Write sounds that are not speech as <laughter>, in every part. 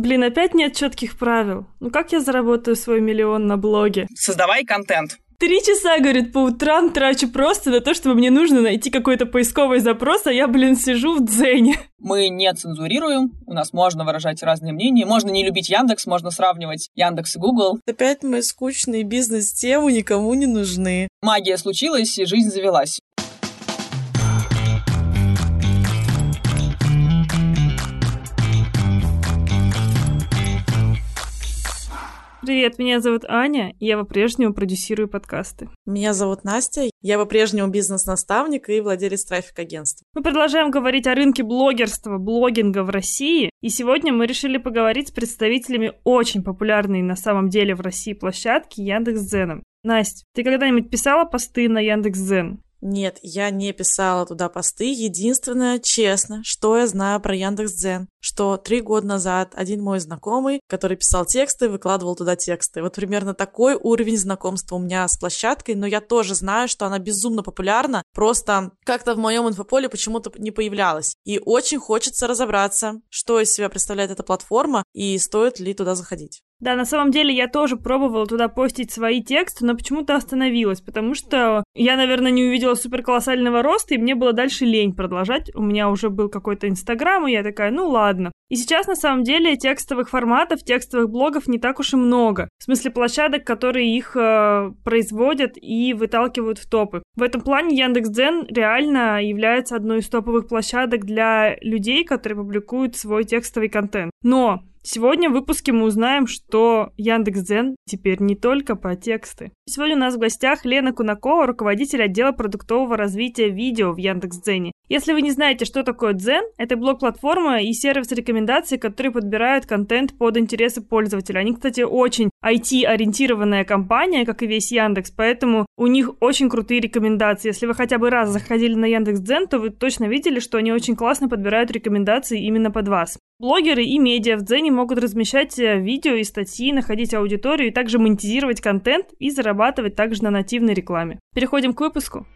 Блин, опять нет четких правил. Ну как я заработаю свой миллион на блоге? Создавай контент. Три часа, говорит, по утрам трачу просто на то, чтобы мне нужно найти какой-то поисковый запрос, а я, блин, сижу в дзене. Мы не цензурируем, у нас можно выражать разные мнения, можно не любить Яндекс, можно сравнивать Яндекс и Google. Опять мои скучные бизнес-темы никому не нужны. Магия случилась, и жизнь завелась. Привет, меня зовут Аня, и я по-прежнему продюсирую подкасты. Меня зовут Настя, я по-прежнему бизнес-наставник и владелец трафик-агентства. Мы продолжаем говорить о рынке блогерства, блогинга в России, и сегодня мы решили поговорить с представителями очень популярной на самом деле в России площадки Яндекс.Дзеном. Настя, ты когда-нибудь писала посты на Яндекс.Дзен? Нет, я не писала туда посты. Единственное, честно, что я знаю про Яндекс.Дзен, что три года назад один мой знакомый, который писал тексты, выкладывал туда тексты. Вот примерно такой уровень знакомства у меня с площадкой, но я тоже знаю, что она безумно популярна, просто как-то в моем инфополе почему-то не появлялась. И очень хочется разобраться, что из себя представляет эта платформа и стоит ли туда заходить. Да, на самом деле я тоже пробовала туда постить свои тексты, но почему-то остановилась, потому что я, наверное, не увидела супер колоссального роста, и мне было дальше лень продолжать. У меня уже был какой-то Инстаграм, и я такая, ну ладно. И сейчас, на самом деле, текстовых форматов, текстовых блогов не так уж и много. В смысле площадок, которые их э, производят и выталкивают в топы. В этом плане Яндекс.Дзен реально является одной из топовых площадок для людей, которые публикуют свой текстовый контент. Но Сегодня в выпуске мы узнаем, что Яндекс.Дзен теперь не только про тексты. Сегодня у нас в гостях Лена Кунакова, руководитель отдела продуктового развития видео в Яндекс.Дзене. Если вы не знаете, что такое Дзен, это блок-платформа и сервис рекомендаций, которые подбирают контент под интересы пользователя. Они, кстати, очень IT-ориентированная компания, как и весь Яндекс, поэтому у них очень крутые рекомендации. Если вы хотя бы раз заходили на Яндекс.Дзен, то вы точно видели, что они очень классно подбирают рекомендации именно под вас. Блогеры и медиа в Дзене могут размещать э, видео и статьи, находить аудиторию и также монетизировать контент и зарабатывать также на нативной рекламе. Переходим к выпуску.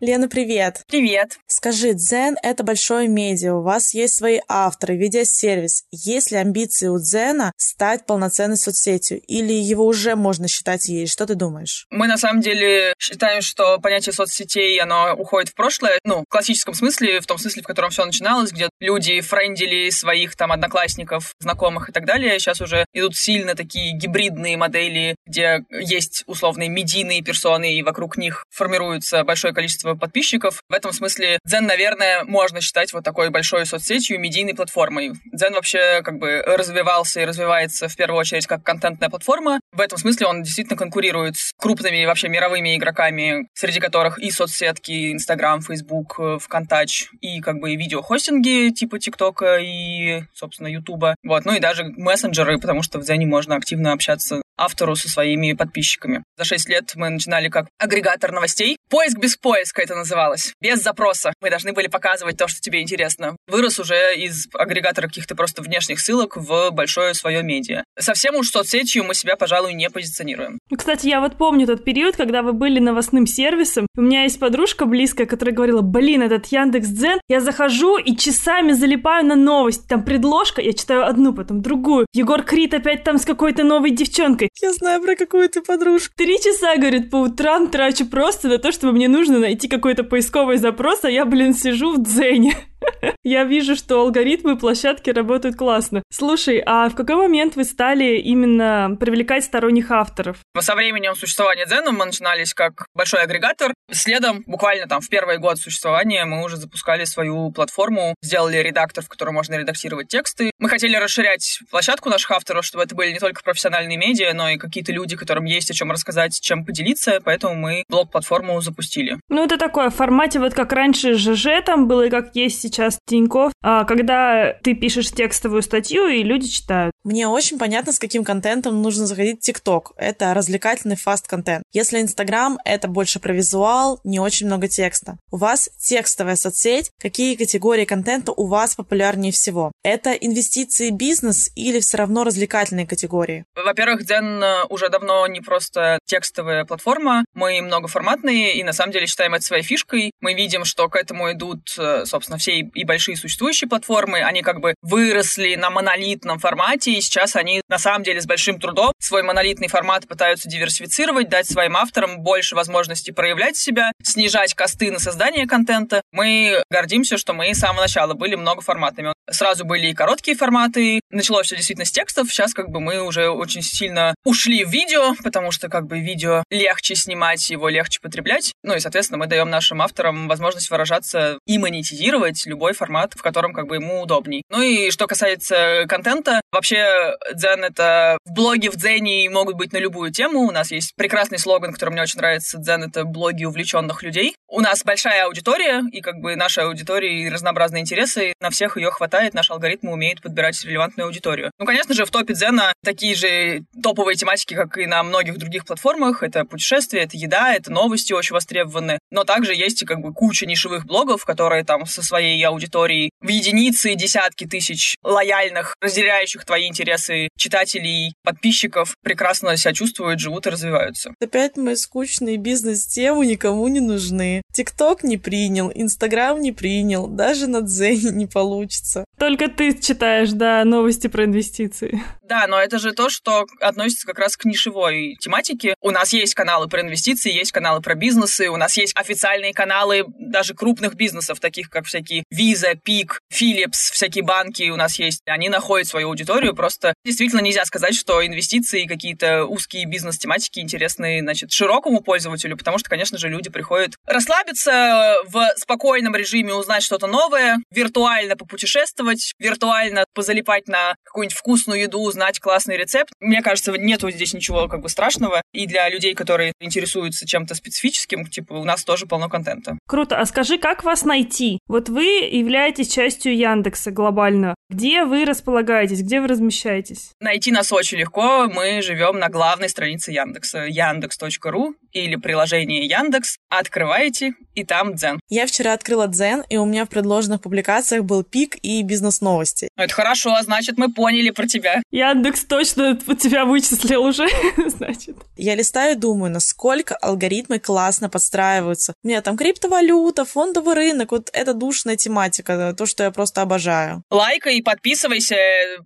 Лена, привет. Привет. Скажи, Дзен — это большое медиа, у вас есть свои авторы, видеосервис. Есть ли амбиции у Дзена стать полноценной соцсетью? Или его уже можно считать ей? Что ты думаешь? Мы на самом деле считаем, что понятие соцсетей, оно уходит в прошлое, ну, в классическом смысле, в том смысле, в котором все начиналось, где люди френдили своих там одноклассников, знакомых и так далее. Сейчас уже идут сильно такие гибридные модели, где есть условные медийные персоны, и вокруг них формируется большое количество количество подписчиков. В этом смысле Дзен, наверное, можно считать вот такой большой соцсетью, медийной платформой. Дзен вообще как бы развивался и развивается в первую очередь как контентная платформа. В этом смысле он действительно конкурирует с крупными вообще мировыми игроками, среди которых и соцсетки, Инстаграм, Фейсбук, ВКонтач, и как бы видеохостинги типа ТикТока и, собственно, Ютуба. Вот, ну и даже мессенджеры, потому что в Дзене можно активно общаться автору со своими подписчиками. За шесть лет мы начинали как агрегатор новостей. Поиск без поиска это называлось. Без запроса. Мы должны были показывать то, что тебе интересно. Вырос уже из агрегатора каких-то просто внешних ссылок в большое свое медиа. Совсем уж соцсетью мы себя, пожалуй, не позиционируем. Кстати, я вот помню тот период, когда вы были новостным сервисом. У меня есть подружка близкая, которая говорила, блин, этот Яндекс Дзен, я захожу и часами залипаю на новость. Там предложка, я читаю одну, потом другую. Егор Крид опять там с какой-то новой девчонкой. Я знаю про какую ты подружку. Три часа, говорит, по утрам трачу просто на то, чтобы мне нужно найти какой-то поисковый запрос, а я, блин, сижу в дзене. <laughs> Я вижу, что алгоритмы площадки работают классно. Слушай, а в какой момент вы стали именно привлекать сторонних авторов? Со временем существования Дзена мы начинались как большой агрегатор. Следом, буквально там в первый год существования, мы уже запускали свою платформу, сделали редактор, в котором можно редактировать тексты. Мы хотели расширять площадку наших авторов, чтобы это были не только профессиональные медиа, но и какие-то люди, которым есть о чем рассказать, чем поделиться, поэтому мы блог-платформу запустили. Ну, это такое в формате вот как раньше ЖЖ там было и как есть сейчас Тинькофф, а, когда ты пишешь текстовую статью, и люди читают. Мне очень понятно, с каким контентом нужно заходить в ТикТок. Это развлекательный фаст-контент. Если Инстаграм — это больше про визуал, не очень много текста. У вас текстовая соцсеть. Какие категории контента у вас популярнее всего? Это инвестиции, бизнес или все равно развлекательные категории? Во-первых, Дзен э, уже давно не просто текстовая платформа. Мы многоформатные и на самом деле считаем это своей фишкой. Мы видим, что к этому идут, э, собственно, все и большие существующие платформы. Они как бы выросли на монолитном формате, и сейчас они на самом деле с большим трудом свой монолитный формат пытаются диверсифицировать, дать своим авторам больше возможностей проявлять себя, снижать косты на создание контента. Мы гордимся, что мы с самого начала были многоформатными. Сразу были и короткие форматы. Началось все действительно с текстов. Сейчас как бы мы уже очень сильно ушли в видео, потому что как бы видео легче снимать, его легче потреблять. Ну и, соответственно, мы даем нашим авторам возможность выражаться и монетизировать любой формат, в котором как бы ему удобней. Ну и что касается контента, вообще Дзен — это в блоге в Дзене могут быть на любую тему. У нас есть прекрасный слоган, который мне очень нравится. Дзен — это блоги увлеченных людей. У нас большая аудитория, и как бы наша аудитория и разнообразные интересы, на всех ее хватает, наш алгоритм умеет подбирать релевантную аудиторию. Ну, конечно же, в топе Дзена такие же топовые тематики, как и на многих других платформах. Это путешествия, это еда, это новости очень востребованы. Но также есть как бы куча нишевых блогов, которые там со своей аудиторией в единицы, десятки тысяч лояльных, разделяющих твои интересы читателей, подписчиков, прекрасно себя чувствуют, живут и развиваются. Опять мои скучные бизнес-темы никому не нужны. ТикТок не принял, Инстаграм не принял, даже на Дзене <laughs> не получится. Только ты читаешь, да, новости про инвестиции. Да, но это же то, что относится как раз к нишевой тематике. У нас есть каналы про инвестиции, есть каналы про бизнесы, у нас есть официальные каналы даже крупных бизнесов, таких как всякие Visa, Пик, Philips, всякие банки у нас есть. Они находят свою аудиторию, просто действительно нельзя сказать, что инвестиции какие-то узкие бизнес-тематики интересны, значит, широкому пользователю, потому что, конечно же, люди приходят расслабиться в спокойном режиме, узнать что-то новое, виртуально попутешествовать, виртуально позалипать на какую-нибудь вкусную еду, узнать классный рецепт. Мне кажется, нету здесь ничего как бы страшного. И для людей, которые интересуются чем-то специфическим, типа, у нас тоже полно контента. Круто. А скажи, как вас найти? Вот вы являетесь частью Яндекса глобально. Где вы располагаетесь? Где вы размещаетесь? Найти нас очень легко. Мы живем на главной странице Яндекса. Яндекс.ру или приложение Яндекс. Открываете, и там Дзен. Я вчера открыла Дзен, и у меня в предложенных публикациях был пик и бизнес-новости. Это хорошо, значит, мы поняли про тебя. Яндекс точно тебя вычислил уже, <laughs> значит. Я листаю и думаю, насколько алгоритмы классно подстраиваются. У меня там криптовалюта, фондовый рынок, вот это душная тематика, то, что я просто обожаю. Лайкай, подписывайся,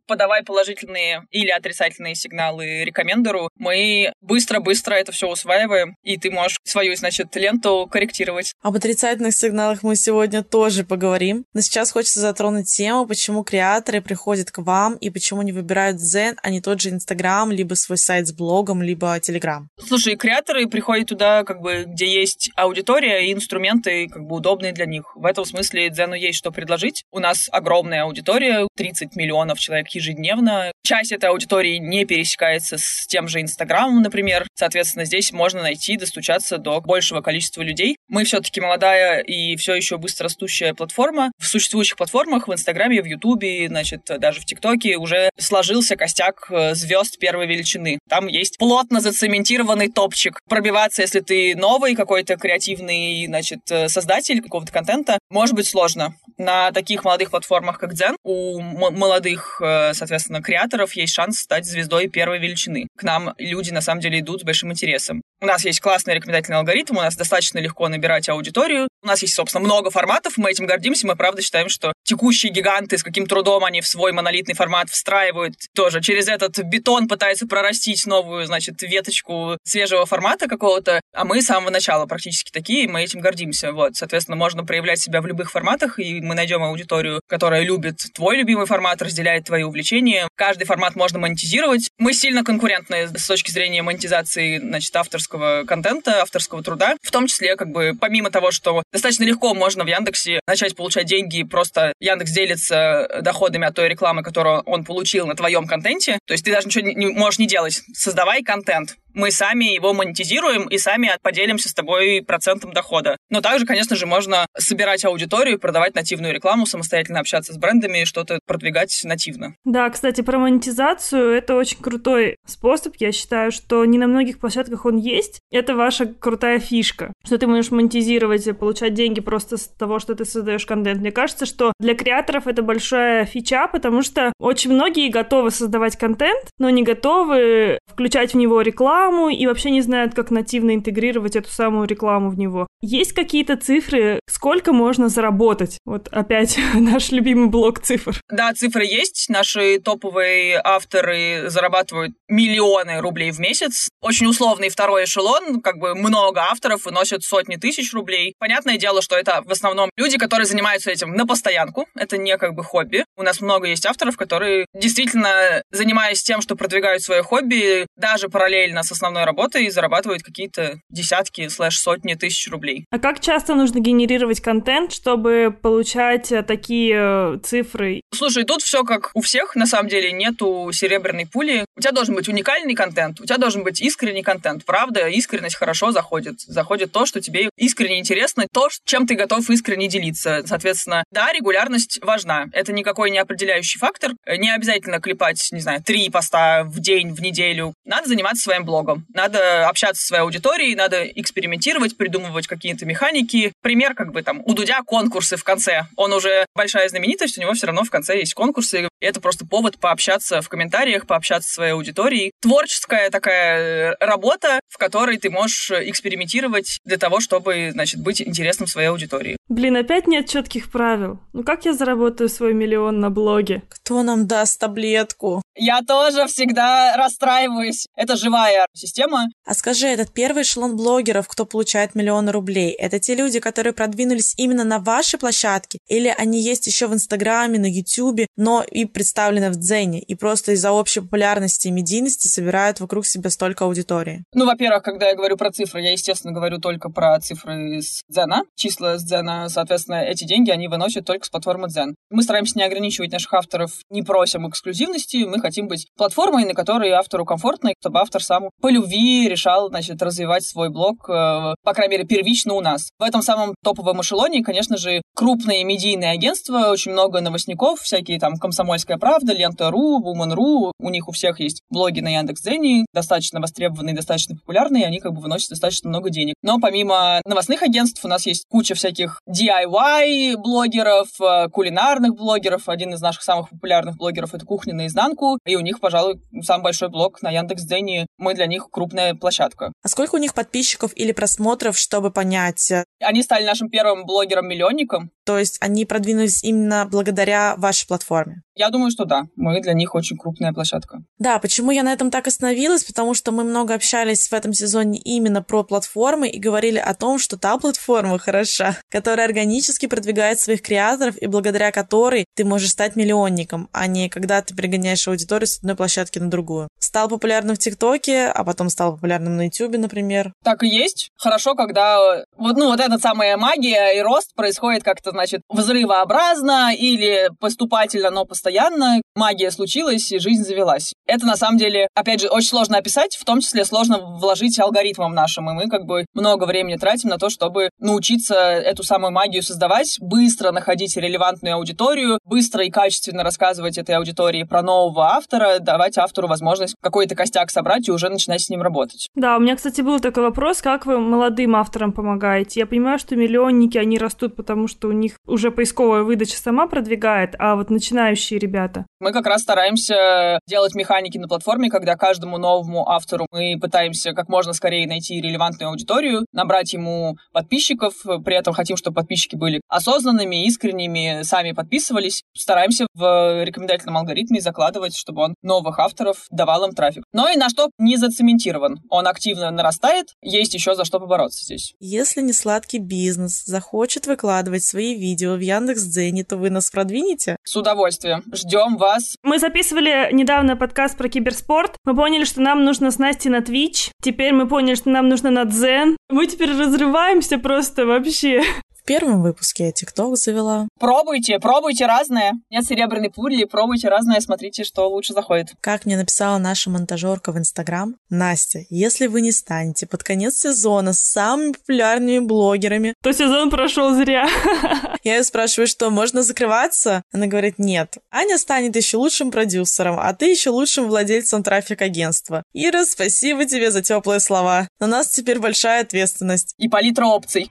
подавай положительные или отрицательные сигналы рекомендеру. Мы быстро-быстро это все усваиваем, и ты можешь свою, значит, ленту корректировать. Об отрицательных сигналах мы сегодня тоже поговорим, но сейчас хочется затронуть тему, почему креаторы приходят к вам и почему не выбирают Zen, а не тот же Инстаграм, либо свой сайт с блогом, либо Телеграм. Слушай, креаторы приходят туда, как бы, где есть аудитория и инструменты, как бы, удобные для них. В этом смысле Дзену есть что предложить. У нас огромная аудитория, 30 миллионов человек ежедневно. Часть этой аудитории не пересекается с тем же Инстаграмом, например. Соответственно, здесь можно найти, достучаться до большего количества людей. Мы все-таки молодая и все еще быстро растущая платформа. В существующих платформах, в Инстаграме, в Ютубе, значит, даже в ТикТоке уже сложился костяк э, звезд первой величины. Там есть плотно зацементированный топчик. Пробиваться, если ты новый какой-то креативный, значит, э, создатель какого-то контента, может быть сложно. На таких молодых платформах, как Дзен, у молодых, э, соответственно, креаторов есть шанс стать звездой первой величины. К нам люди, на самом деле, идут с большим интересом. У нас есть классный рекомендательный алгоритм, у нас достаточно легко набирать аудиторию. У нас есть, собственно, много форматов, мы этим гордимся, мы правда считаем, что текущие гиганты, с каким трудом они в свой монолитный формат встраивают, тоже через этот бетон пытаются прорастить новую, значит, веточку свежего формата какого-то, а мы с самого начала практически такие, мы этим гордимся. Вот, соответственно, можно проявлять себя в любых форматах, и мы найдем аудиторию, которая любит твой любимый формат, разделяет твои увлечения. Каждый формат можно монетизировать. Мы сильно конкурентны с точки зрения монетизации, значит, авторского контента, авторского труда, в том числе, как бы, помимо того, что достаточно легко можно в Яндексе начать получать деньги, просто Яндекс делится доходами от той рекламы, которую он получил на твоем контенте. То есть ты даже ничего не можешь не делать. Создавай контент мы сами его монетизируем и сами поделимся с тобой процентом дохода. Но также, конечно же, можно собирать аудиторию, продавать нативную рекламу, самостоятельно общаться с брендами, что-то продвигать нативно. Да, кстати, про монетизацию это очень крутой способ. Я считаю, что не на многих площадках он есть. Это ваша крутая фишка, что ты можешь монетизировать, получать деньги просто с того, что ты создаешь контент. Мне кажется, что для креаторов это большая фича, потому что очень многие готовы создавать контент, но не готовы включать в него рекламу и вообще не знают, как нативно интегрировать эту самую рекламу в него. Есть какие-то цифры, сколько можно заработать? Вот опять <laughs> наш любимый блок цифр. Да, цифры есть. Наши топовые авторы зарабатывают миллионы рублей в месяц. Очень условный второй эшелон, как бы много авторов выносят сотни тысяч рублей. Понятное дело, что это в основном люди, которые занимаются этим на постоянку. Это не как бы хобби. У нас много есть авторов, которые действительно, занимаясь тем, что продвигают свое хобби, даже параллельно с основной работой зарабатывают какие-то десятки слэш сотни тысяч рублей. А как часто нужно генерировать контент, чтобы получать э, такие э, цифры? Слушай, тут все как у всех, на самом деле, нету серебряной пули. У тебя должен быть уникальный контент, у тебя должен быть искренний контент. Правда, искренность хорошо заходит. Заходит то, что тебе искренне интересно, то, чем ты готов искренне делиться. Соответственно, да, регулярность важна. Это никакой не определяющий фактор. Не обязательно клепать, не знаю, три поста в день, в неделю. Надо заниматься своим блогом. Надо общаться со своей аудиторией, надо экспериментировать, придумывать какие-то механики. Пример, как бы там, у Дудя конкурсы в конце. Он уже большая знаменитость, у него все равно в конце есть конкурсы. И это просто повод пообщаться в комментариях, пообщаться со своей аудиторией. Творческая такая работа, в которой ты можешь экспериментировать для того, чтобы, значит, быть интересным своей аудитории. Блин, опять нет четких правил. Ну как я заработаю свой миллион на блоге? Кто нам даст таблетку? Я тоже всегда расстраиваюсь. Это живая система. А скажи, этот первый эшелон блогеров, кто получает миллионы рублей, это те люди, которые продвинулись именно на вашей площадке? Или они есть еще в Инстаграме, на Ютубе, но и представлены в Дзене, и просто из-за общей популярности и медийности собирают вокруг себя столько аудитории? Ну, во-первых, когда я говорю про цифры, я, естественно, говорю только про цифры с Дзена, числа с Дзена, соответственно, эти деньги они выносят только с платформы Дзен. Мы стараемся не ограничивать наших авторов, не просим эксклюзивности, мы хотим быть платформой, на которой автору комфортно, чтобы автор сам по любви решал, значит, развивать свой блог, э, по крайней мере, первично у нас. В этом самом топовом эшелоне, конечно же, крупные медийные агентства, очень много новостников, всякие там «Комсомольская правда», «Лента.ру», «Woman.ru», у них у всех есть блоги на Яндекс.Дзене, достаточно востребованные, достаточно популярные, они как бы выносят достаточно много денег. Но помимо новостных агентств у нас есть куча всяких DIY-блогеров, э, кулинарных блогеров. Один из наших самых популярных блогеров — это «Кухня наизнанку», и у них, пожалуй, самый большой блог на Яндекс.Дзене. Мы для них крупная площадка. А сколько у них подписчиков или просмотров, чтобы понять? Они стали нашим первым блогером-миллионником. То есть они продвинулись именно благодаря вашей платформе? Я думаю, что да. Мы для них очень крупная площадка. Да, почему я на этом так остановилась? Потому что мы много общались в этом сезоне именно про платформы и говорили о том, что та платформа хороша, которая органически продвигает своих креаторов и благодаря которой ты можешь стать миллионником, а не когда ты перегоняешь аудиторию с одной площадки на другую. Стал популярным в ТикТоке, а потом стал популярным на Ютубе, например. Так и есть. Хорошо, когда вот, ну, вот эта самая магия и рост происходит как-то, значит, взрывообразно или поступательно, но постоянно магия случилась, и жизнь завелась. Это, на самом деле, опять же, очень сложно описать, в том числе сложно вложить алгоритмам нашим, и мы как бы много времени тратим на то, чтобы научиться эту самую магию создавать, быстро находить релевантную аудиторию, быстро и качественно рассказывать этой аудитории про нового автора, давать автору возможность какой-то костяк собрать и уже начинать с ним работать. Да, у меня, кстати, был такой вопрос, как вы молодым авторам помогаете? Я понимаю, что миллионники, они растут, потому что у них уже поисковая выдача сама продвигает, а вот начинающие ребята? Мы как раз стараемся делать механики на платформе, когда каждому новому автору мы пытаемся как можно скорее найти релевантную аудиторию, набрать ему подписчиков, при этом хотим, чтобы подписчики были осознанными, искренними, сами подписывались. Стараемся в рекомендательном алгоритме закладывать, чтобы он новых авторов давал им трафик. Но и на что не зацементирован. Он активно нарастает, есть еще за что побороться здесь. Если не сладкий бизнес захочет выкладывать свои видео в Яндекс.Дзене, то вы нас продвинете? С удовольствием. Ждем вас. Мы записывали недавно подкаст про киберспорт. Мы поняли, что нам нужно с Настей на Twitch. Теперь мы поняли, что нам нужно на Дзен. Мы теперь разрываемся просто вообще. В первом выпуске я ТикТок завела. Пробуйте, пробуйте разное. Нет серебряной пули, пробуйте разное, смотрите, что лучше заходит. Как мне написала наша монтажерка в Инстаграм, Настя, если вы не станете под конец сезона с самыми популярными блогерами, то сезон прошел зря. <laughs> Я ее спрашиваю, что можно закрываться? Она говорит, нет. Аня станет еще лучшим продюсером, а ты еще лучшим владельцем трафик-агентства. Ира, спасибо тебе за теплые слова. На нас теперь большая ответственность. И палитра опций.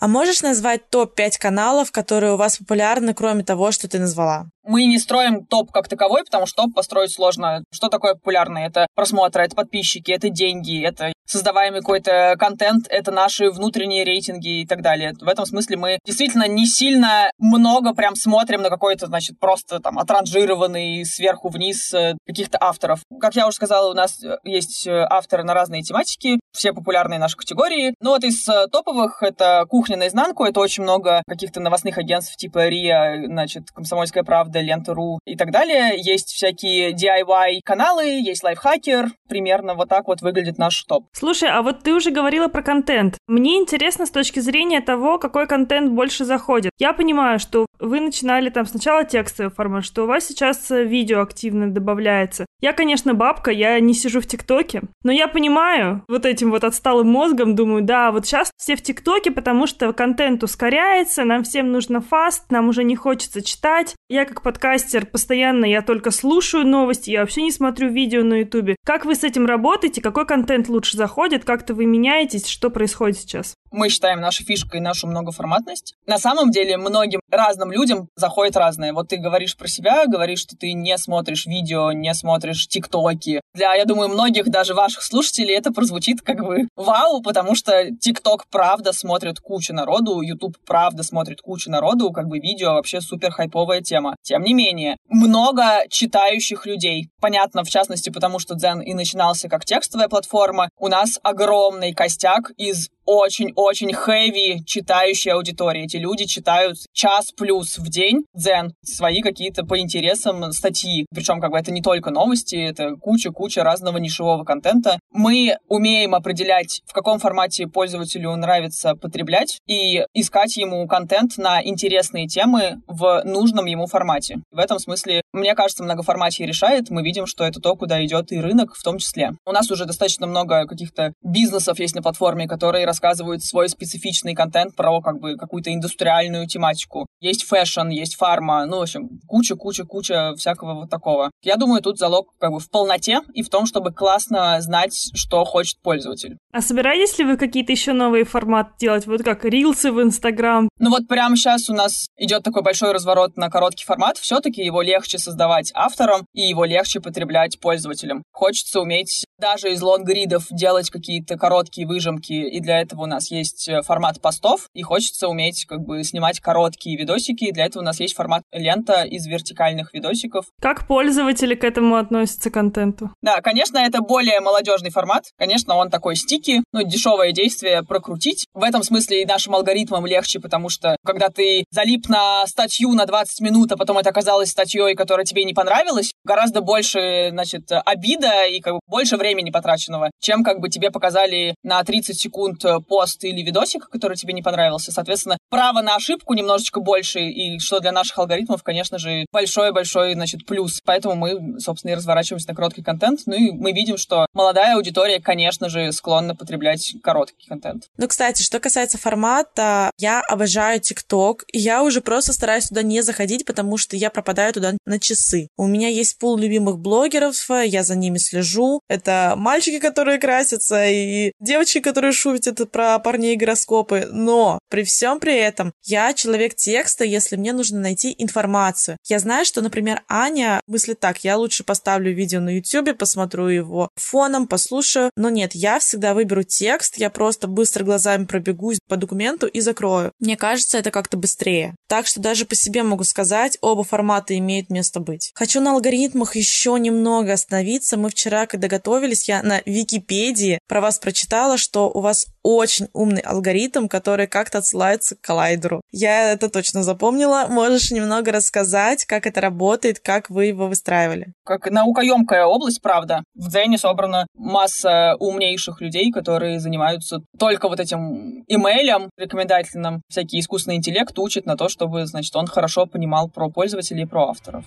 А можешь назвать топ-5 каналов, которые у вас популярны, кроме того, что ты назвала? Мы не строим топ как таковой, потому что топ построить сложно. Что такое популярное? Это просмотры, это подписчики, это деньги, это создаваемый какой-то контент, это наши внутренние рейтинги и так далее. В этом смысле мы действительно не сильно много прям смотрим на какой-то, значит, просто там отранжированный сверху вниз э, каких-то авторов. Как я уже сказала, у нас э, есть э, авторы на разные тематики, все популярные наши категории. Ну вот из топовых это «Кухня наизнанку», это очень много каких-то новостных агентств типа РИА, значит, «Комсомольская правда», правда, лента.ру и так далее. Есть всякие DIY-каналы, есть лайфхакер. Примерно вот так вот выглядит наш топ. Слушай, а вот ты уже говорила про контент. Мне интересно с точки зрения того, какой контент больше заходит. Я понимаю, что вы начинали там сначала текстовый формат, что у вас сейчас видео активно добавляется. Я, конечно, бабка, я не сижу в ТикТоке, но я понимаю вот этим вот отсталым мозгом, думаю, да, вот сейчас все в ТикТоке, потому что контент ускоряется, нам всем нужно фаст, нам уже не хочется читать. Я как подкастер постоянно, я только слушаю новости, я вообще не смотрю видео на Ютубе. Как вы с этим работаете? Какой контент лучше заходит? Как-то вы меняетесь? Что происходит сейчас? Мы считаем нашей фишкой нашу многоформатность. На самом деле многим разным людям заходит разное. Вот ты говоришь про себя, говоришь, что ты не смотришь видео, не смотришь тиктоки. Для, я думаю, многих даже ваших слушателей это прозвучит как бы вау, потому что тикток правда смотрит куча народу, ютуб правда смотрит куча народу, как бы видео вообще супер хайповая тема. Тем не менее, много читающих людей. Понятно, в частности, потому что Дзен и начинался как текстовая платформа. У нас огромный костяк из очень-очень хэви читающей аудитории. Эти люди читают час плюс в день дзен, свои какие-то по интересам статьи. Причем как бы это не только новости, это куча-куча разного нишевого контента. Мы умеем определять, в каком формате пользователю нравится потреблять и искать ему контент на интересные темы в нужном ему формате. В этом смысле, мне кажется, многоформатие решает. Мы видим, что это то, куда идет и рынок в том числе. У нас уже достаточно много каких-то бизнесов есть на платформе, которые рассказывают свой специфичный контент про как бы какую-то индустриальную тематику. Есть fashion, есть фарма, ну, в общем, куча-куча-куча всякого вот такого. Я думаю, тут залог как бы в полноте и в том, чтобы классно знать, что хочет пользователь. А собираетесь ли вы какие-то еще новые форматы делать, вот как рилсы в Инстаграм? Ну вот прямо сейчас у нас идет такой большой разворот на короткий формат. Все-таки его легче создавать авторам и его легче потреблять пользователям. Хочется уметь даже из лонгридов делать какие-то короткие выжимки, и для этого у нас есть э, формат постов, и хочется уметь как бы снимать короткие видосики, и для этого у нас есть формат лента из вертикальных видосиков. Как пользователи к этому относятся, к контенту? Да, конечно, это более молодежный формат, конечно, он такой стики, ну, дешевое действие прокрутить. В этом смысле и нашим алгоритмам легче, потому что когда ты залип на статью на 20 минут, а потом это оказалось статьей, которая тебе не понравилась, гораздо больше, значит, обида и как бы больше времени времени потраченного, чем как бы тебе показали на 30 секунд э, пост или видосик, который тебе не понравился. Соответственно, право на ошибку немножечко больше, и что для наших алгоритмов, конечно же, большой-большой, значит, плюс. Поэтому мы, собственно, и разворачиваемся на короткий контент. Ну и мы видим, что молодая аудитория, конечно же, склонна потреблять короткий контент. Ну, кстати, что касается формата, я обожаю ТикТок, и я уже просто стараюсь туда не заходить, потому что я пропадаю туда на часы. У меня есть пул любимых блогеров, я за ними слежу. Это мальчики, которые красятся, и девочки, которые шутят про парней гороскопы. Но при всем при этом я человек текста, если мне нужно найти информацию. Я знаю, что, например, Аня мыслит так, я лучше поставлю видео на YouTube, посмотрю его фоном, послушаю. Но нет, я всегда выберу текст, я просто быстро глазами пробегусь по документу и закрою. Мне кажется, это как-то быстрее. Так что даже по себе могу сказать, оба формата имеют место быть. Хочу на алгоритмах еще немного остановиться. Мы вчера, когда готовились, я на Википедии про вас прочитала, что у вас очень умный алгоритм, который как-то отсылается к коллайдеру. Я это точно запомнила. Можешь немного рассказать, как это работает, как вы его выстраивали? Как наукоемкая область, правда. В Дзене собрана масса умнейших людей, которые занимаются только вот этим имейлем рекомендательным. Всякий искусственный интеллект учит на то, чтобы, значит, он хорошо понимал про пользователей и про авторов.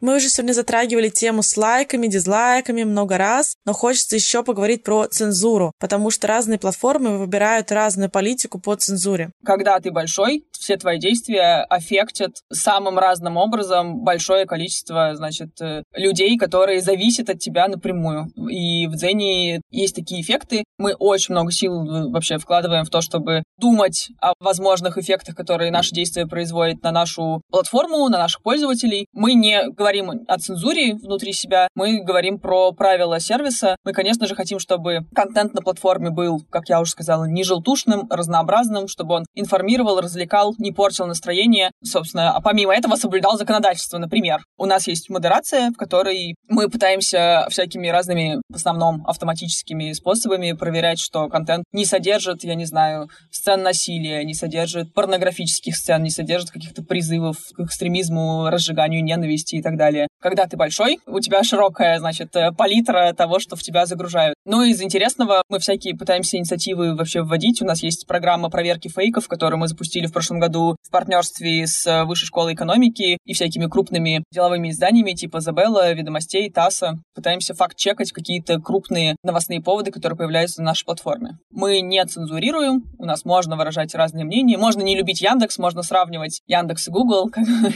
Мы уже сегодня затрагивали тему с лайками, дизлайками много раз, но хочется еще поговорить про цензуру, потому что разные платформы выбирают разную политику по цензуре. Когда ты большой, все твои действия аффектят самым разным образом большое количество, значит, э, людей, которые зависят от тебя напрямую. И в Дзене есть такие эффекты. Мы очень много сил э, вообще вкладываем в то, чтобы думать о возможных эффектах, которые наши действия производят на нашу платформу, на наших пользователей. Мы не говорим говорим о цензуре внутри себя, мы говорим про правила сервиса. Мы, конечно же, хотим, чтобы контент на платформе был, как я уже сказала, не желтушным, разнообразным, чтобы он информировал, развлекал, не портил настроение. Собственно, а помимо этого соблюдал законодательство, например. У нас есть модерация, в которой мы пытаемся всякими разными, в основном автоматическими способами проверять, что контент не содержит, я не знаю, сцен насилия, не содержит порнографических сцен, не содержит каких-то призывов к экстремизму, разжиганию ненависти и так далее. Когда ты большой, у тебя широкая, значит, э, палитра того, что в тебя загружают. Ну, из интересного мы всякие пытаемся инициативы вообще вводить. У нас есть программа проверки фейков, которую мы запустили в прошлом году в партнерстве с э, Высшей школой экономики и всякими крупными деловыми изданиями типа Забелла, Ведомостей, ТАССа. Пытаемся факт-чекать какие-то крупные новостные поводы, которые появляются на нашей платформе. Мы не цензурируем, у нас можно выражать разные мнения, можно не любить Яндекс, можно сравнивать Яндекс и Google,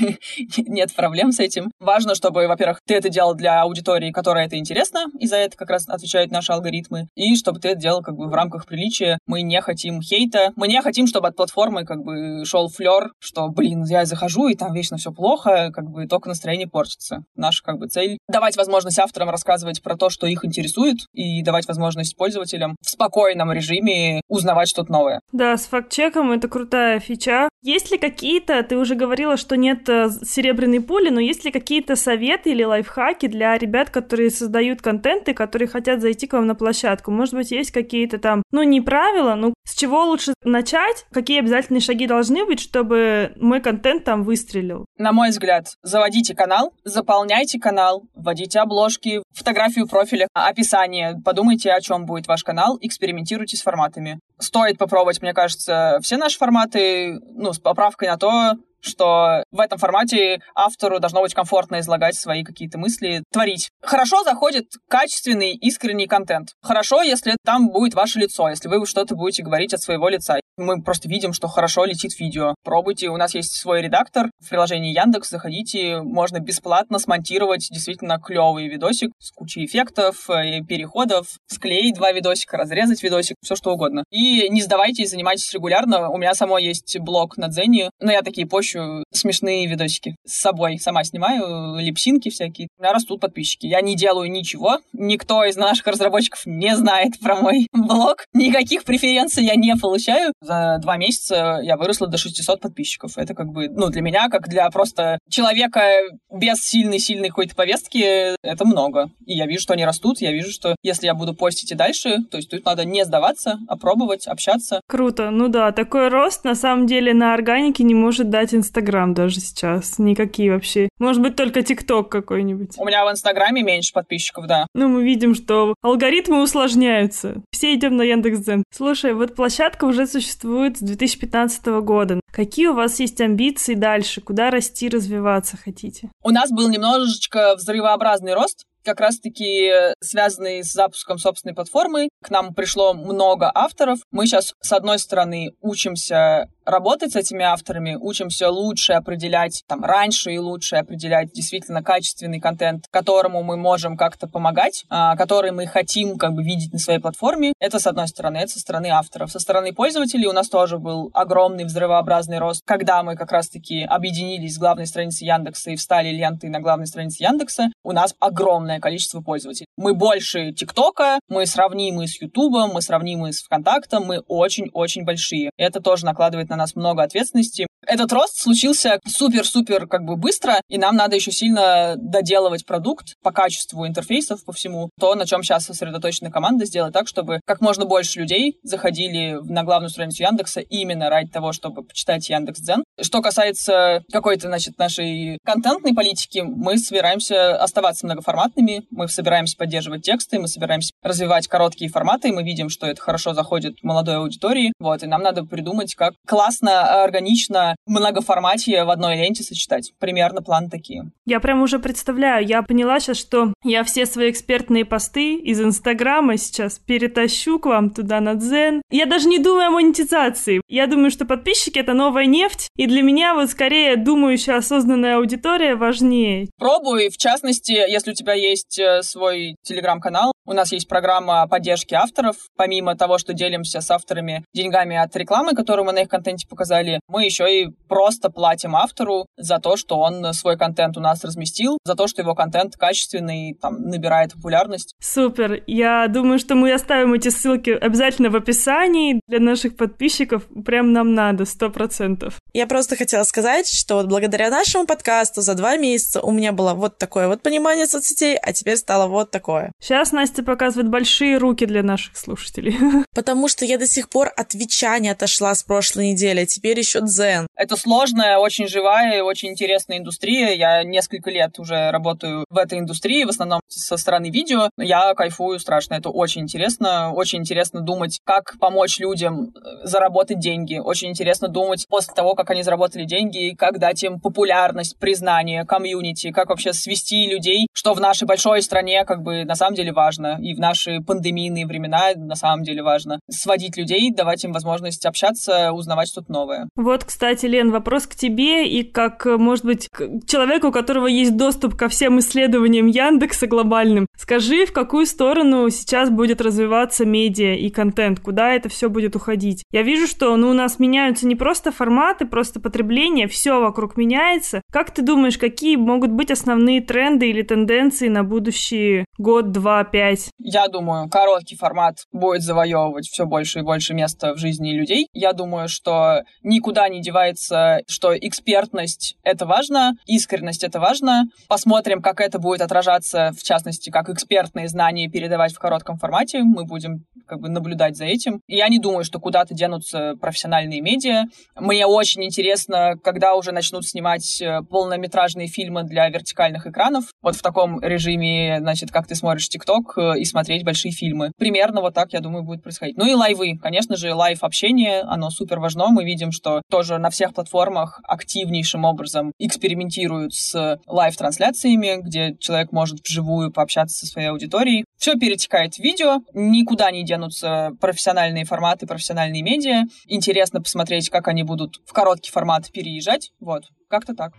<laughs> нет проблем с этим важно, чтобы, во-первых, ты это делал для аудитории, которая это интересно, и за это как раз отвечают наши алгоритмы, и чтобы ты это делал как бы в рамках приличия. Мы не хотим хейта, мы не хотим, чтобы от платформы как бы шел флер, что, блин, я захожу, и там вечно все плохо, как бы только настроение портится. Наша как бы цель — давать возможность авторам рассказывать про то, что их интересует, и давать возможность пользователям в спокойном режиме узнавать что-то новое. Да, с факт-чеком это крутая фича. Есть ли какие-то, ты уже говорила, что нет э, серебряной пули, но есть ли какие какие-то советы или лайфхаки для ребят, которые создают контент и которые хотят зайти к вам на площадку? Может быть, есть какие-то там, ну, не правила, ну, с чего лучше начать? Какие обязательные шаги должны быть, чтобы мой контент там выстрелил? На мой взгляд, заводите канал, заполняйте канал, вводите обложки, фотографию профиля, описание, подумайте, о чем будет ваш канал, экспериментируйте с форматами. Стоит попробовать, мне кажется, все наши форматы, ну, с поправкой на то, что в этом формате автору должно быть комфортно излагать свои какие-то мысли, творить. Хорошо заходит качественный, искренний контент. Хорошо, если там будет ваше лицо, если вы что-то будете говорить от своего лица. Мы просто видим, что хорошо летит видео. Пробуйте, у нас есть свой редактор в приложении Яндекс, заходите, можно бесплатно смонтировать действительно клевый видосик с кучей эффектов, э, переходов, склеить два видосика, разрезать видосик, все что угодно. И не сдавайтесь, занимайтесь регулярно. У меня самой есть блог на Дзене, но я такие пощу смешные видосики с собой. Сама снимаю, липсинки всякие. У меня растут подписчики. Я не делаю ничего. Никто из наших разработчиков не знает про мой <laughs> блог. Никаких преференций я не получаю за два месяца я выросла до 600 подписчиков. Это как бы, ну, для меня, как для просто человека без сильной-сильной какой-то повестки, это много. И я вижу, что они растут, я вижу, что если я буду постить и дальше, то есть тут надо не сдаваться, а пробовать, общаться. Круто. Ну да, такой рост на самом деле на органике не может дать Инстаграм даже сейчас. Никакие вообще. Может быть, только ТикТок какой-нибудь. У меня в Инстаграме меньше подписчиков, да. Ну, мы видим, что алгоритмы усложняются. Все идем на Яндекс.Дзен. Слушай, вот площадка уже существует с 2015 года. Какие у вас есть амбиции дальше? Куда расти, развиваться хотите? У нас был немножечко взрывообразный рост как раз-таки связанный с запуском собственной платформы. К нам пришло много авторов. Мы сейчас, с одной стороны, учимся работать с этими авторами, учимся лучше определять, там, раньше и лучше определять действительно качественный контент, которому мы можем как-то помогать, а, который мы хотим как бы видеть на своей платформе. Это с одной стороны, это со стороны авторов. Со стороны пользователей у нас тоже был огромный взрывообразный рост, когда мы как раз-таки объединились с главной страницей Яндекса и встали лентой на главной странице Яндекса. У нас огромное количество пользователей. Мы больше ТикТока, мы сравнимы с Ютубом, мы сравнимы с ВКонтактом, мы очень-очень большие. Это тоже накладывает на нас много ответственности. Этот рост случился супер-супер как бы быстро, и нам надо еще сильно доделывать продукт по качеству интерфейсов, по всему. То, на чем сейчас сосредоточена команда, сделать так, чтобы как можно больше людей заходили на главную страницу Яндекса именно ради того, чтобы почитать Яндекс.Дзен. Что касается какой-то, значит, нашей контентной политики, мы собираемся оставаться многоформатными, мы собираемся поддерживать тексты, мы собираемся развивать короткие форматы, и мы видим, что это хорошо заходит молодой аудитории, вот, и нам надо придумать, как классно, органично многоформатие в одной ленте сочетать. Примерно план такие. Я прям уже представляю, я поняла сейчас, что я все свои экспертные посты из Инстаграма сейчас перетащу к вам туда на Дзен. Я даже не думаю о монетизации. Я думаю, что подписчики — это новая нефть, и для меня вот скорее думающая осознанная аудитория важнее. Пробуй, в частности, если у тебя есть э, свой телеграм-канал, у нас есть программа поддержки авторов. Помимо того, что делимся с авторами деньгами от рекламы, которую мы на их контенте показали, мы еще и просто платим автору за то, что он свой контент у нас разместил, за то, что его контент качественный, там, набирает популярность. Супер. Я думаю, что мы оставим эти ссылки обязательно в описании для наших подписчиков. Прям нам надо, сто процентов. Я просто хотела сказать, что вот благодаря нашему подкасту за два месяца у меня было вот такое вот понимание соцсетей, а теперь стало вот такое. Сейчас Настя показывает большие руки для наших слушателей. <laughs> Потому что я до сих пор от Вича не отошла с прошлой недели, а теперь еще Дзен. Это сложная, очень живая и очень интересная индустрия. Я несколько лет уже работаю в этой индустрии, в основном со стороны видео. Я кайфую страшно. Это очень интересно. Очень интересно думать, как помочь людям э, заработать деньги. Очень интересно думать после того, как они заработали деньги, как дать им популярность, признание, комьюнити, как вообще свести людей, что в нашей большой стране как бы на самом деле важно. И в наши пандемийные времена на самом деле важно. Сводить людей, давать им возможность общаться, узнавать что-то новое. Вот, кстати, Лен, вопрос к тебе и как, может быть, к человеку, у которого есть доступ ко всем исследованиям Яндекса глобальным. Скажи, в какую сторону сейчас будет развиваться медиа и контент, куда это все будет уходить? Я вижу, что ну, у нас меняются не просто форматы, просто потребление, все вокруг меняется. Как ты думаешь, какие могут быть основные тренды или тенденции на будущий год, два, пять? Я думаю, короткий формат будет завоевывать все больше и больше места в жизни людей. Я думаю, что никуда не девается, что экспертность — это важно, искренность — это важно. Посмотрим, как это будет отражаться, в частности, как экспертные знания передавать в коротком формате. Мы будем как бы наблюдать за этим. Я не думаю, что куда-то денутся профессиональные медиа. Мне очень интересно, когда уже начнут снимать э, полнометражные фильмы для вертикальных экранов. Вот в таком режиме, значит, как ты смотришь ТикТок э, и смотреть большие фильмы. Примерно вот так, я думаю, будет происходить. Ну и лайвы. Конечно же, live-общение, оно супер важно. Мы видим, что тоже на всех платформах активнейшим образом экспериментируют с live-трансляциями, где человек может вживую пообщаться со своей аудиторией. Все перетекает в видео, никуда не денутся профессиональные форматы, профессиональные медиа. Интересно посмотреть, как они будут в короткий формат переезжать. Вот, как-то так.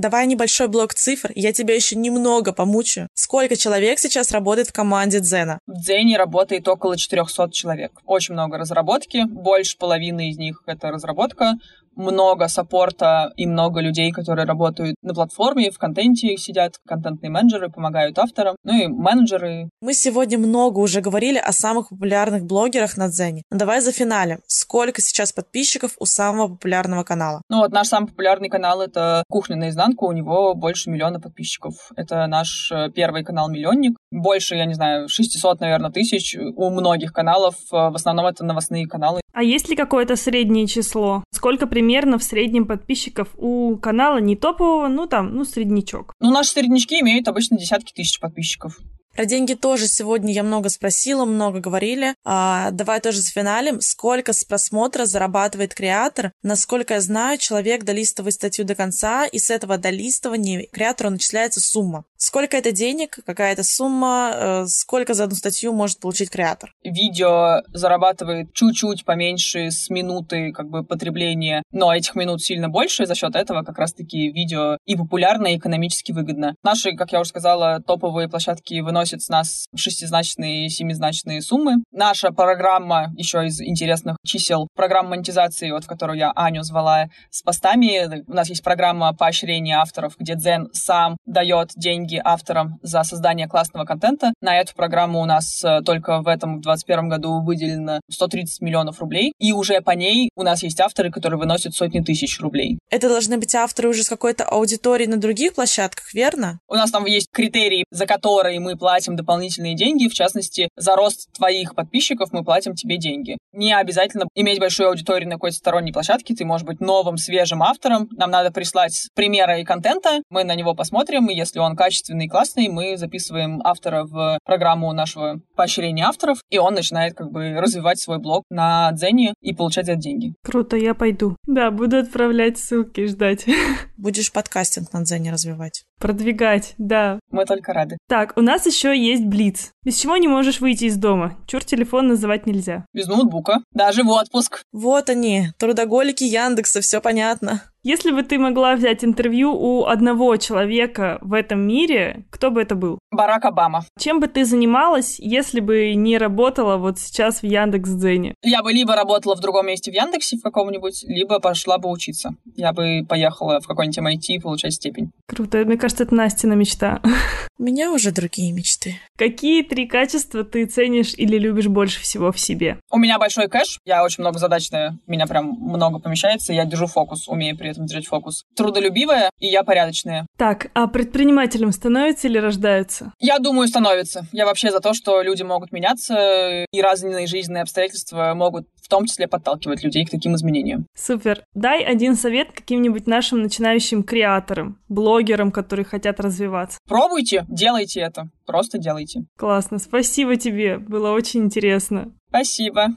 Давай небольшой блок цифр, я тебя еще немного помучаю. Сколько человек сейчас работает в команде Дзена? В Дзене работает около 400 человек. Очень много разработки, больше половины из них — это разработка много саппорта и много людей, которые работают на платформе, в контенте сидят, контентные менеджеры помогают авторам, ну и менеджеры. Мы сегодня много уже говорили о самых популярных блогерах на Дзене. Но давай за финале. Сколько сейчас подписчиков у самого популярного канала? Ну вот наш самый популярный канал — это «Кухня наизнанку», у него больше миллиона подписчиков. Это наш э, первый канал-миллионник. Больше, я не знаю, 600, наверное, тысяч у многих каналов. Э, в основном это новостные каналы. А есть ли какое-то среднее число? Сколько примерно в среднем подписчиков у канала не топового, ну там, ну среднячок? Ну, наши среднячки имеют обычно десятки тысяч подписчиков. Про деньги тоже сегодня я много спросила, много говорили. А, давай тоже с финалем. Сколько с просмотра зарабатывает креатор? Насколько я знаю, человек долистывает статью до конца, и с этого долистывания креатору начисляется сумма. Сколько это денег, какая это сумма, э, сколько за одну статью может получить креатор? Видео зарабатывает чуть-чуть поменьше с минуты как бы потребления, но этих минут сильно больше, за счет этого как раз-таки видео и популярно, и экономически выгодно. Наши, как я уже сказала, топовые площадки выносят выносит с нас шестизначные и семизначные суммы. Наша программа, еще из интересных чисел, программа монетизации, вот в которую я Аню звала, с постами. У нас есть программа поощрения авторов, где Дзен сам дает деньги авторам за создание классного контента. На эту программу у нас э, только в этом, в 2021 году выделено 130 миллионов рублей. И уже по ней у нас есть авторы, которые выносят сотни тысяч рублей. Это должны быть авторы уже с какой-то аудиторией на других площадках, верно? У нас там есть критерии, за которые мы платим дополнительные деньги. В частности, за рост твоих подписчиков мы платим тебе деньги. Не обязательно иметь большую аудиторию на какой-то сторонней площадке. Ты можешь быть новым, свежим автором. Нам надо прислать примеры и контента. Мы на него посмотрим, и если он качественный и классный, мы записываем автора в программу нашего поощрения авторов, и он начинает как бы развивать свой блог на Дзене и получать за это деньги. Круто, я пойду. Да, буду отправлять ссылки ждать. <laughs> Будешь подкастинг на Дзене развивать. Продвигать, да. Мы только рады. Так, у нас еще есть Блиц. Без чего не можешь выйти из дома? Чур телефон называть нельзя. Без ноутбука. Даже в отпуск. Вот они, трудоголики Яндекса, все понятно. Если бы ты могла взять интервью у одного человека в этом мире, кто бы это был? Барак Обама. Чем бы ты занималась, если бы не работала вот сейчас в Яндекс.Дзене? Я бы либо работала в другом месте в Яндексе в каком-нибудь, либо пошла бы учиться. Я бы поехала в какой-нибудь MIT получать степень. Круто. Мне кажется, это Настина мечта. <laughs> У меня уже другие мечты. Какие три качества ты ценишь или любишь больше всего в себе? У меня большой кэш. Я очень многозадачная. Меня прям много помещается. Я держу фокус, умею при этом держать фокус. Трудолюбивая, и я порядочная. Так, а предпринимателем становятся или рождаются? Я думаю, становится. Я вообще за то, что люди могут меняться, и разные жизненные обстоятельства могут в том числе подталкивать людей к таким изменениям. Супер. Дай один совет каким-нибудь нашим начинающим креаторам, блогерам, которые хотят развиваться. Пробуйте, делайте это. Просто делайте. Классно. Спасибо тебе. Было очень интересно. Спасибо.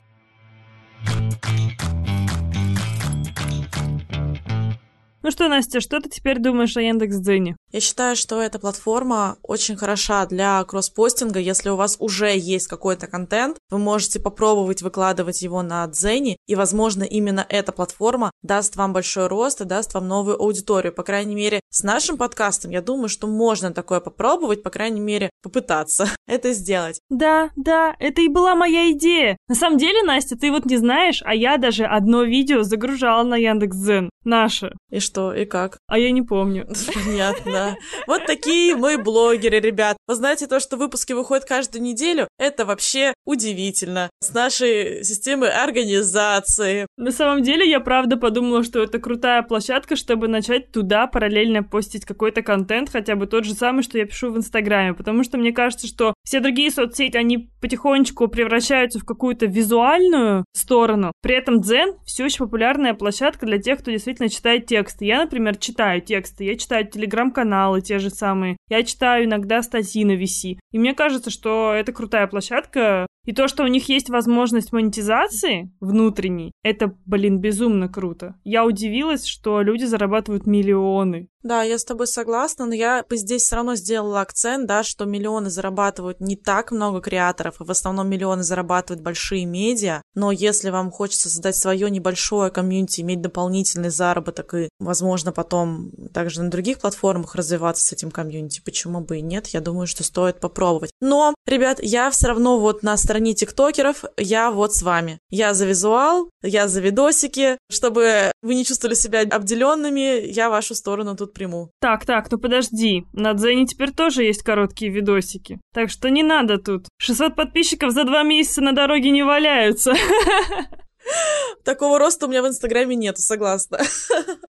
Ну что, Настя, что ты теперь думаешь о Яндекс.Дзене? Я считаю, что эта платформа очень хороша для кросспостинга. Если у вас уже есть какой-то контент, вы можете попробовать выкладывать его на Дзене, и, возможно, именно эта платформа даст вам большой рост и даст вам новую аудиторию. По крайней мере, с нашим подкастом, я думаю, что можно такое попробовать, по крайней мере, попытаться <laughs> это сделать. Да, да, это и была моя идея. На самом деле, Настя, ты вот не знаешь, а я даже одно видео загружала на Яндекс.Дзен. Наше. И что, и как? А я не помню. <laughs> Понятно. Вот такие мы блогеры, ребят. Вы знаете, то, что выпуски выходят каждую неделю, это вообще удивительно. С нашей системой организации. На самом деле, я правда подумала, что это крутая площадка, чтобы начать туда параллельно постить какой-то контент, хотя бы тот же самый, что я пишу в Инстаграме, потому что мне кажется, что все другие соцсети, они потихонечку превращаются в какую-то визуальную сторону. При этом Дзен все еще популярная площадка для тех, кто действительно читает тексты. Я, например, читаю тексты, я читаю телеграм-каналы те же самые, я читаю иногда статьи на VC. И мне кажется, что это крутая площадка, и то, что у них есть возможность монетизации внутренней, это, блин, безумно круто. Я удивилась, что люди зарабатывают миллионы. Да, я с тобой согласна, но я бы здесь все равно сделала акцент, да, что миллионы зарабатывают не так много креаторов, и в основном миллионы зарабатывают большие медиа, но если вам хочется создать свое небольшое комьюнити, иметь дополнительный заработок и, возможно, потом также на других платформах развиваться с этим комьюнити, почему бы и нет, я думаю, что стоит попробовать. Но, ребят, я все равно вот на тиктокеров, я вот с вами. Я за визуал, я за видосики, чтобы вы не чувствовали себя обделенными, я вашу сторону тут приму. Так, так, ну подожди. На Дзене теперь тоже есть короткие видосики. Так что не надо тут. 600 подписчиков за два месяца на дороге не валяются. <laughs> Такого роста у меня в Инстаграме нету, согласна. <laughs>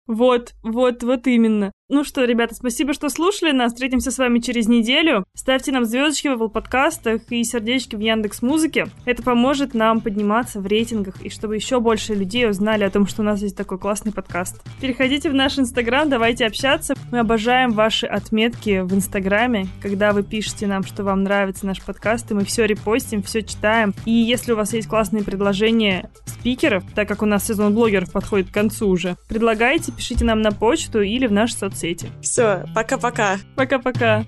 Вот, вот, вот именно. Ну что, ребята, спасибо, что слушали нас. Встретимся с вами через неделю. Ставьте нам звездочки в Apple подкастах и сердечки в Яндекс Музыке. Это поможет нам подниматься в рейтингах и чтобы еще больше людей узнали о том, что у нас есть такой классный подкаст. Переходите в наш Инстаграм, давайте общаться. Мы обожаем ваши отметки в Инстаграме, когда вы пишете нам, что вам нравится наш подкаст, и мы все репостим, все читаем. И если у вас есть классные предложения спикеров, так как у нас сезон блогеров подходит к концу уже, предлагайте, пишите нам на почту или в наши соцсети. Все, пока-пока. Пока-пока.